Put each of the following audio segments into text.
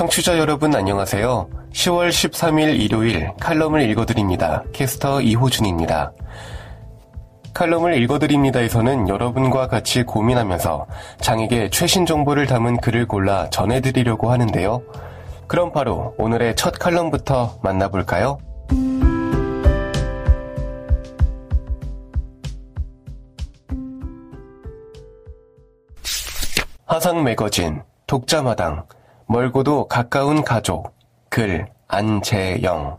청취자 여러분 안녕하세요. 10월 13일 일요일 칼럼을 읽어드립니다. 캐스터 이호준입니다. 칼럼을 읽어드립니다에서는 여러분과 같이 고민하면서 장에게 최신 정보를 담은 글을 골라 전해드리려고 하는데요. 그럼 바로 오늘의 첫 칼럼부터 만나볼까요? 화상 매거진, 독자마당, 멀고도 가까운 가족, 글, 안재영.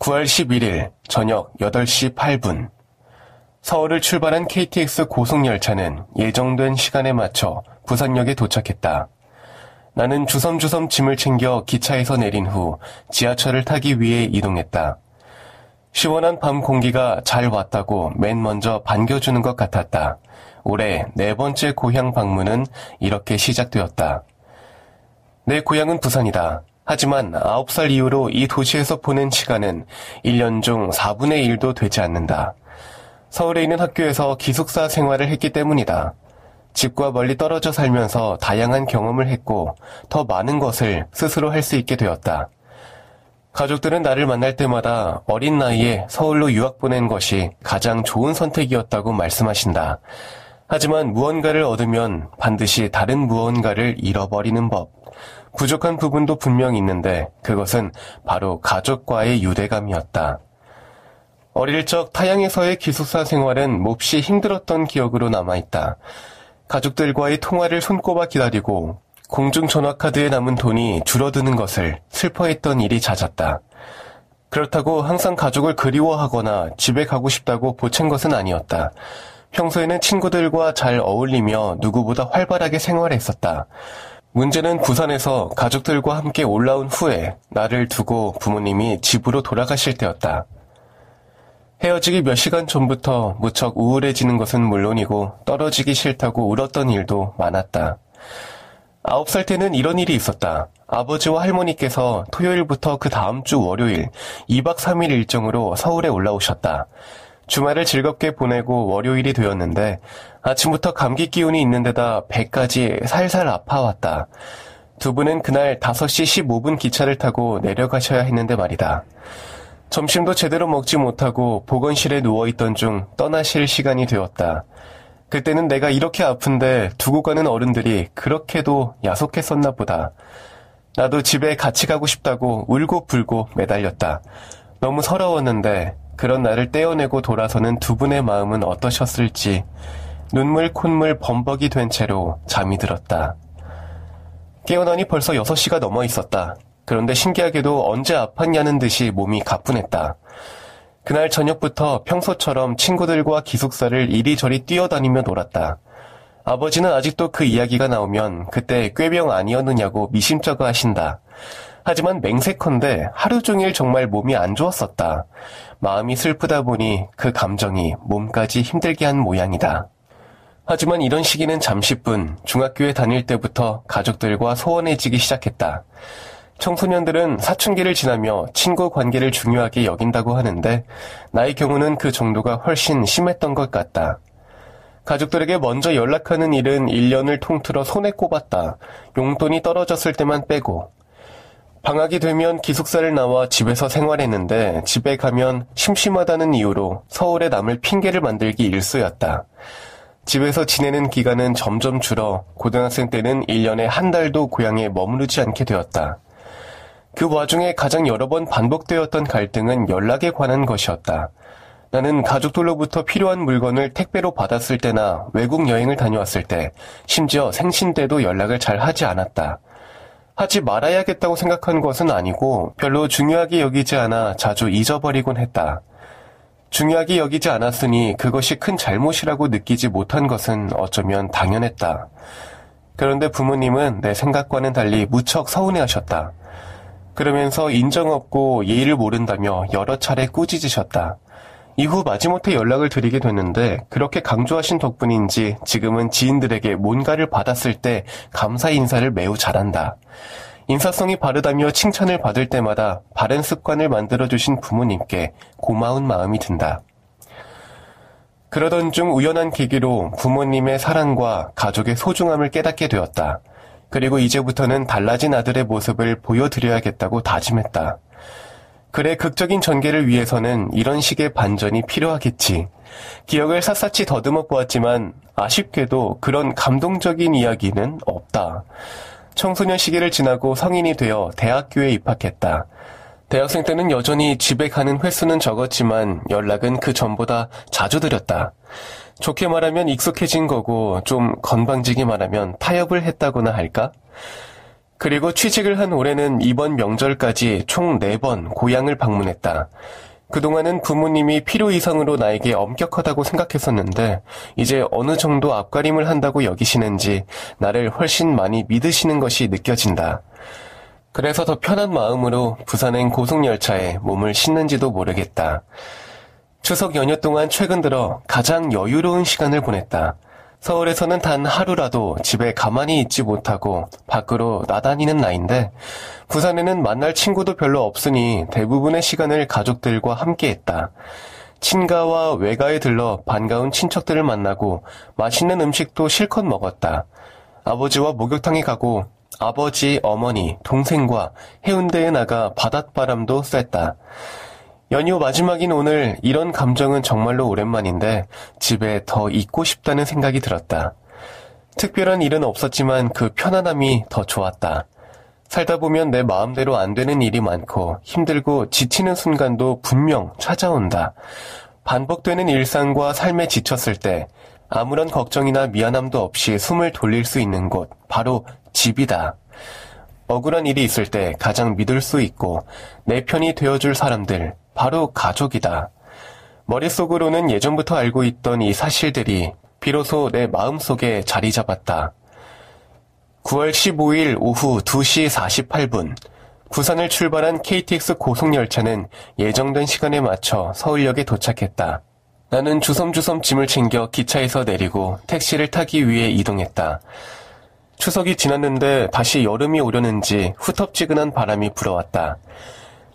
9월 11일 저녁 8시 8분. 서울을 출발한 KTX 고속열차는 예정된 시간에 맞춰 부산역에 도착했다. 나는 주섬주섬 짐을 챙겨 기차에서 내린 후 지하철을 타기 위해 이동했다. 시원한 밤 공기가 잘 왔다고 맨 먼저 반겨주는 것 같았다. 올해 네 번째 고향 방문은 이렇게 시작되었다. 내 고향은 부산이다. 하지만 9살 이후로 이 도시에서 보낸 시간은 1년 중 4분의 1도 되지 않는다. 서울에 있는 학교에서 기숙사 생활을 했기 때문이다. 집과 멀리 떨어져 살면서 다양한 경험을 했고 더 많은 것을 스스로 할 수 있게 되었다. 가족들은 나를 만날 때마다 어린 나이에 서울로 유학 보낸 것이 가장 좋은 선택이었다고 말씀하신다. 하지만 무언가를 얻으면 반드시 다른 무언가를 잃어버리는 법. 부족한 부분도 분명 있는데 그것은 바로 가족과의 유대감이었다. 어릴 적 타양에서의 기숙사 생활은 몹시 힘들었던 기억으로 남아있다. 가족들과의 통화를 손꼽아 기다리고 공중 전화 카드에 남은 돈이 줄어드는 것을 슬퍼했던 일이 잦았다. 그렇다고 항상 가족을 그리워하거나 집에 가고 싶다고 보챈 것은 아니었다. 평소에는 친구들과 잘 어울리며 누구보다 활발하게 생활했었다. 문제는 부산에서 가족들과 함께 올라온 후에 나를 두고 부모님이 집으로 돌아가실 때였다. 헤어지기 몇 시간 전부터 무척 우울해지는 것은 물론이고 떨어지기 싫다고 울었던 일도 많았다. 아홉 살 때는 이런 일이 있었다. 아버지와 할머니께서 토요일부터 그 다음 주 월요일 2박 3일 일정으로 서울에 올라오셨다. 주말을 즐겁게 보내고 월요일이 되었는데 아침부터 감기 기운이 있는 데다 배까지 살살 아파왔다. 두 분은 그날 5시 15분 기차를 타고 내려가셔야 했는데 말이다. 점심도 제대로 먹지 못하고 보건실에 누워있던 중 떠나실 시간이 되었다. 그때는 내가 이렇게 아픈데 두고 가는 어른들이 그렇게도 야속했었나 보다. 나도 집에 같이 가고 싶다고 울고 불고 매달렸다. 너무 서러웠는데 그런 나를 떼어내고 돌아서는 두 분의 마음은 어떠셨을지 눈물 콧물 범벅이 된 채로 잠이 들었다. 깨어나니 벌써 6시가 넘어 있었다. 그런데 신기하게도 언제 아팠냐는 듯이 몸이 가뿐했다. 그날 저녁부터 평소처럼 친구들과 기숙사를 이리저리 뛰어다니며 놀았다. 아버지는 아직도 그 이야기가 나오면 그때 꾀병 아니었느냐고 미심쩍어 하신다. 하지만 맹세컨대 하루 종일 정말 몸이 안 좋았었다. 마음이 슬프다 보니 그 감정이 몸까지 힘들게 한 모양이다. 하지만 이런 시기는 잠시뿐 중학교에 다닐 때부터 가족들과 소원해지기 시작했다. 청소년들은 사춘기를 지나며 친구 관계를 중요하게 여긴다고 하는데 나의 경우는 그 정도가 훨씬 심했던 것 같다. 가족들에게 먼저 연락하는 일은 1년을 통틀어 손에 꼽았다. 용돈이 떨어졌을 때만 빼고 방학이 되면 기숙사를 나와 집에서 생활했는데 집에 가면 심심하다는 이유로 서울에 남을 핑계를 만들기 일쑤였다. 집에서 지내는 기간은 점점 줄어 고등학생 때는 1년에 한 달도 고향에 머무르지 않게 되었다. 그 와중에 가장 여러 번 반복되었던 갈등은 연락에 관한 것이었다. 나는 가족들로부터 필요한 물건을 택배로 받았을 때나 외국 여행을 다녀왔을 때, 심지어 생신 때도 연락을 잘 하지 않았다. 하지 말아야겠다고 생각한 것은 아니고 별로 중요하게 여기지 않아 자주 잊어버리곤 했다. 중요하게 여기지 않았으니 그것이 큰 잘못이라고 느끼지 못한 것은 어쩌면 당연했다. 그런데 부모님은 내 생각과는 달리 무척 서운해 하셨다. 그러면서 인정 없고 예의를 모른다며 여러 차례 꾸짖으셨다. 이후 마지못해 연락을 드리게 됐는데 그렇게 강조하신 덕분인지 지금은 지인들에게 뭔가를 받았을 때 감사 인사를 매우 잘한다. 인사성이 바르다며 칭찬을 받을 때마다 바른 습관을 만들어주신 부모님께 고마운 마음이 든다. 그러던 중 우연한 계기로 부모님의 사랑과 가족의 소중함을 깨닫게 되었다. 그리고 이제부터는 달라진 아들의 모습을 보여드려야겠다고 다짐했다. 그래 극적인 전개를 위해서는 이런 식의 반전이 필요하겠지. 기억을 샅샅이 더듬어 보았지만 아쉽게도 그런 감동적인 이야기는 없다. 청소년 시기를 지나고 성인이 되어 대학교에 입학했다. 대학생 때는 여전히 집에 가는 횟수는 적었지만 연락은 그 전보다 자주 드렸다. 좋게 말하면 익숙해진 거고 좀 건방지게 말하면 타협을 했다고나 할까? 그리고 취직을 한 올해는 이번 명절까지 총 4번 고향을 방문했다. 그동안은 부모님이 필요 이상으로 나에게 엄격하다고 생각했었는데 이제 어느 정도 앞가림을 한다고 여기시는지 나를 훨씬 많이 믿으시는 것이 느껴진다. 그래서 더 편한 마음으로 부산행 고속열차에 몸을 싣는지도 모르겠다. 추석 연휴 동안 최근 들어 가장 여유로운 시간을 보냈다. 서울에서는 단 하루라도 집에 가만히 있지 못하고 밖으로 나다니는 나인데 부산에는 만날 친구도 별로 없으니 대부분의 시간을 가족들과 함께 했다. 친가와 외가에 들러 반가운 친척들을 만나고 맛있는 음식도 실컷 먹었다. 아버지와 목욕탕에 가고 아버지, 어머니, 동생과 해운대에 나가 바닷바람도 쐈다. 연휴 마지막인 오늘 이런 감정은 정말로 오랜만인데 집에 더 있고 싶다는 생각이 들었다. 특별한 일은 없었지만 그 편안함이 더 좋았다. 살다 보면 내 마음대로 안 되는 일이 많고 힘들고 지치는 순간도 분명 찾아온다. 반복되는 일상과 삶에 지쳤을 때 아무런 걱정이나 미안함도 없이 숨을 돌릴 수 있는 곳, 바로 집이다. 억울한 일이 있을 때 가장 믿을 수 있고 내 편이 되어줄 사람들, 바로 가족이다. 머릿속으로는 예전부터 알고 있던 이 사실들이 비로소 내 마음속에 자리 잡았다. 9월 15일 오후 2시 48분, 부산을 출발한 KTX 고속열차는 예정된 시간에 맞춰 서울역에 도착했다. 나는 주섬주섬 짐을 챙겨 기차에서 내리고 택시를 타기 위해 이동했다. 추석이 지났는데 다시 여름이 오려는지 후텁지근한 바람이 불어왔다.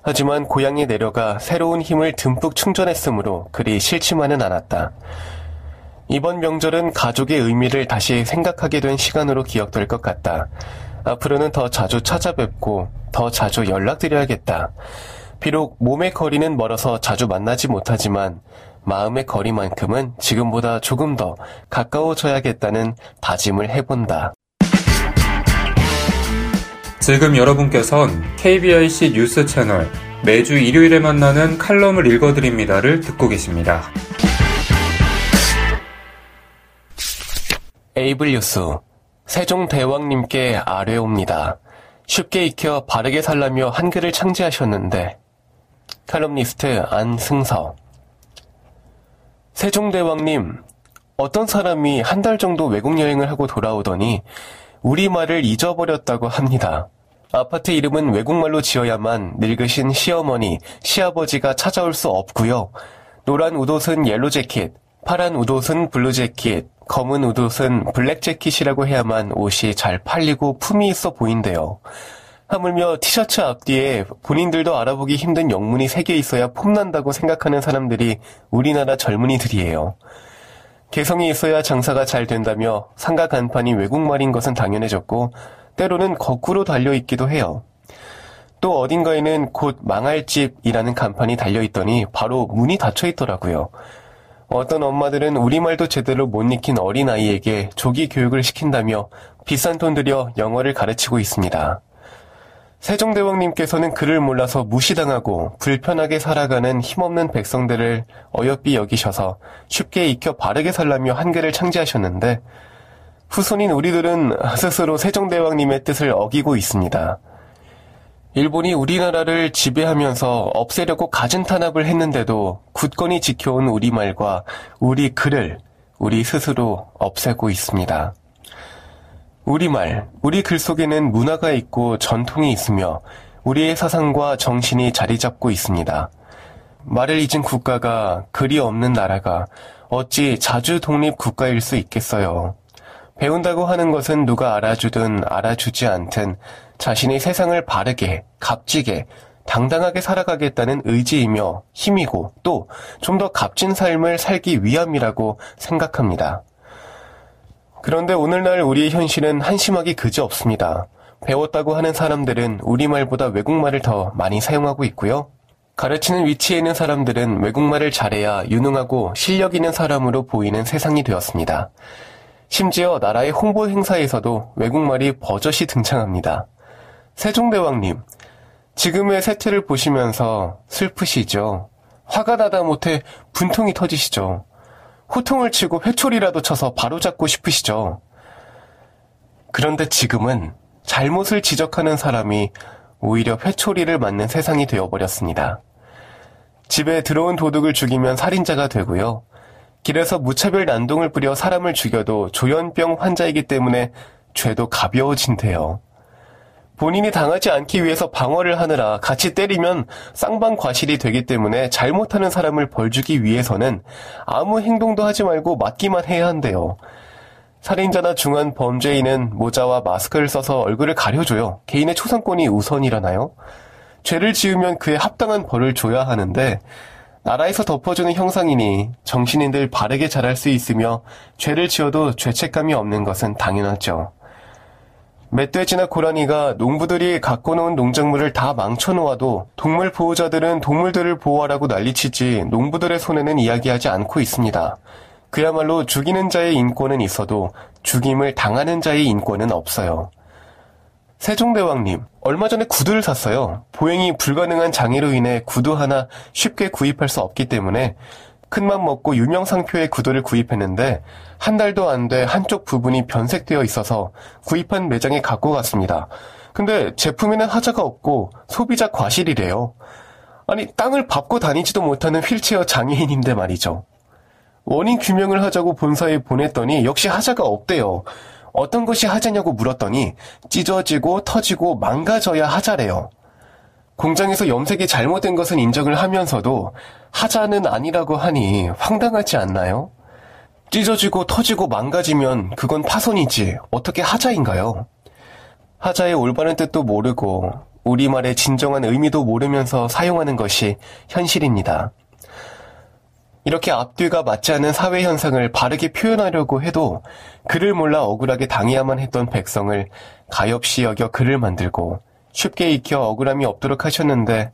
하지만 고향에 내려가 새로운 힘을 듬뿍 충전했으므로 그리 싫지만은 않았다. 이번 명절은 가족의 의미를 다시 생각하게 된 시간으로 기억될 것 같다. 앞으로는 더 자주 찾아뵙고 더 자주 연락드려야겠다. 비록 몸의 거리는 멀어서 자주 만나지 못하지만 마음의 거리만큼은 지금보다 조금 더 가까워져야겠다는 다짐을 해본다. 지금 여러분께선 KBIC 뉴스 채널 매주 일요일에 만나는 칼럼을 읽어드립니다를 듣고 계십니다. 에이블 뉴스 세종대왕님께 아뢰옵니다. 쉽게 익혀 바르게 살라며 한글을 창제하셨는데 칼럼니스트 안승서 세종대왕님 어떤 사람이 한 달 정도 외국 여행을 하고 돌아오더니 우리말을 잊어버렸다고 합니다. 아파트 이름은 외국말로 지어야만 늙으신 시어머니, 시아버지가 찾아올 수 없고요. 노란 웃옷은 yellow jacket, 파란 웃옷은 blue jacket, 검은 웃옷은 black jacket이라고 해야만 옷이 잘 팔리고 품위 있어 보인대요. 하물며 티셔츠 앞뒤에 본인들도 알아보기 힘든 영문이 새개 있어야 폼난다고 생각하는 사람들이 우리나라 젊은이들이에요. 개성이 있어야 장사가 잘 된다며 상가 간판이 외국말인 것은 당연해졌고 때로는 거꾸로 달려 있기도 해요. 또 어딘가에는 곧 망할 집이라는 간판이 달려 있더니 바로 문이 닫혀 있더라고요. 어떤 엄마들은 우리말도 제대로 못 익힌 어린아이에게 조기 교육을 시킨다며 비싼 돈 들여 영어를 가르치고 있습니다. 세종대왕님께서는 그를 몰라서 무시당하고 불편하게 살아가는 힘없는 백성들을 어여삐 여기셔서 쉽게 익혀 바르게 살라며 한계를 창제하셨는데 후손인 우리들은 스스로 세종대왕님의 뜻을 어기고 있습니다. 일본이 우리나라를 지배하면서 없애려고 가진 탄압을 했는데도 굳건히 지켜온 우리말과 우리 글을 우리 스스로 없애고 있습니다. 우리말, 우리 글 속에는 문화가 있고 전통이 있으며 우리의 사상과 정신이 자리 잡고 있습니다. 말을 잊은 국가가 그리 없는 나라가 어찌 자주 독립 국가일 수 있겠어요. 배운다고 하는 것은 누가 알아주든 알아주지 않든 자신이 세상을 바르게, 값지게, 당당하게 살아가겠다는 의지이며 힘이고 또 좀 더 값진 삶을 살기 위함이라고 생각합니다. 그런데 오늘날 우리의 현실은 한심하기 그지 없습니다. 배웠다고 하는 사람들은 우리말보다 외국말을 더 많이 사용하고 있고요. 가르치는 위치에 있는 사람들은 외국말을 잘해야 유능하고 실력 있는 사람으로 보이는 세상이 되었습니다. 심지어 나라의 홍보 행사에서도 외국말이 버젓이 등장합니다. 세종대왕님, 지금의 세태를 보시면서 슬프시죠? 화가 나다 못해 분통이 터지시죠? 호통을 치고 회초리라도 쳐서 바로잡고 싶으시죠? 그런데 지금은 잘못을 지적하는 사람이 오히려 회초리를 맞는 세상이 되어버렸습니다. 집에 들어온 도둑을 죽이면 살인자가 되고요. 길에서 무차별 난동을 부려 사람을 죽여도 조현병 환자이기 때문에 죄도 가벼워진대요. 본인이 당하지 않기 위해서 방어를 하느라 같이 때리면 쌍방 과실이 되기 때문에 잘못하는 사람을 벌주기 위해서는 아무 행동도 하지 말고 맞기만 해야 한대요. 살인자나 중한 범죄인은 모자와 마스크를 써서 얼굴을 가려줘요. 개인의 초상권이 우선이라나요? 죄를 지으면 그에 합당한 벌을 줘야 하는데 나라에서 덮어주는 형상이니 정신인들 바르게 자랄 수 있으며 죄를 지어도 죄책감이 없는 것은 당연하죠. 멧돼지나 고라니가 농부들이 갖고 놓은 농작물을 다 망쳐놓아도 동물 보호자들은 동물들을 보호하라고 난리치지 농부들의 손에는 이야기하지 않고 있습니다. 그야말로 죽이는 자의 인권은 있어도 죽임을 당하는 자의 인권은 없어요. 세종대왕님, 얼마 전에 구두를 샀어요. 보행이 불가능한 장애로 인해 구두 하나 쉽게 구입할 수 없기 때문에 큰맘 먹고 유명 상표의 구두를 구입했는데 한 달도 안 돼 한쪽 부분이 변색되어 있어서 구입한 매장에 갖고 갔습니다. 근데 제품에는 하자가 없고 소비자 과실이래요. 아니 땅을 밟고 다니지도 못하는 휠체어 장애인인데 말이죠. 원인 규명을 하자고 본사에 보냈더니 역시 하자가 없대요. 어떤 것이 하자냐고 물었더니 찢어지고 터지고 망가져야 하자래요. 공장에서 염색이 잘못된 것은 인정을 하면서도 하자는 아니라고 하니 황당하지 않나요? 찢어지고 터지고 망가지면 그건 파손이지 어떻게 하자인가요? 하자의 올바른 뜻도 모르고 우리말의 진정한 의미도 모르면서 사용하는 것이 현실입니다. 이렇게 앞뒤가 맞지 않는 사회 현상을 바르게 표현하려고 해도 글을 몰라 억울하게 당해야만 했던 백성을 가엾이 여겨 글을 만들고 쉽게 익혀 억울함이 없도록 하셨는데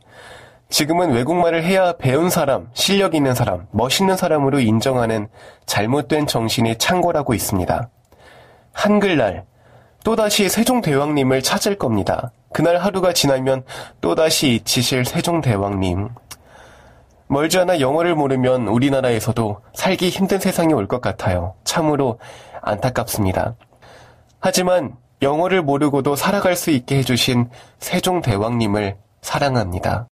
지금은 외국말을 해야 배운 사람, 실력 있는 사람, 멋있는 사람으로 인정하는 잘못된 정신이 창궐하고 있습니다. 한글날 또다시 세종대왕님을 찾을 겁니다. 그날 하루가 지나면 또다시 잊히실 세종대왕님. 멀지 않아 영어를 모르면 우리나라에서도 살기 힘든 세상이 올 것 같아요. 참으로 안타깝습니다. 하지만 영어를 모르고도 살아갈 수 있게 해주신 세종대왕님을 사랑합니다.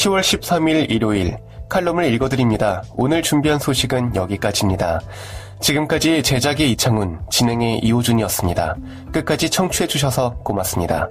10월 13일 일요일 칼럼을 읽어드립니다. 오늘 준비한 소식은 여기까지입니다. 지금까지 제작의 이창훈, 진행의 이호준이었습니다. 끝까지 청취해주셔서 고맙습니다.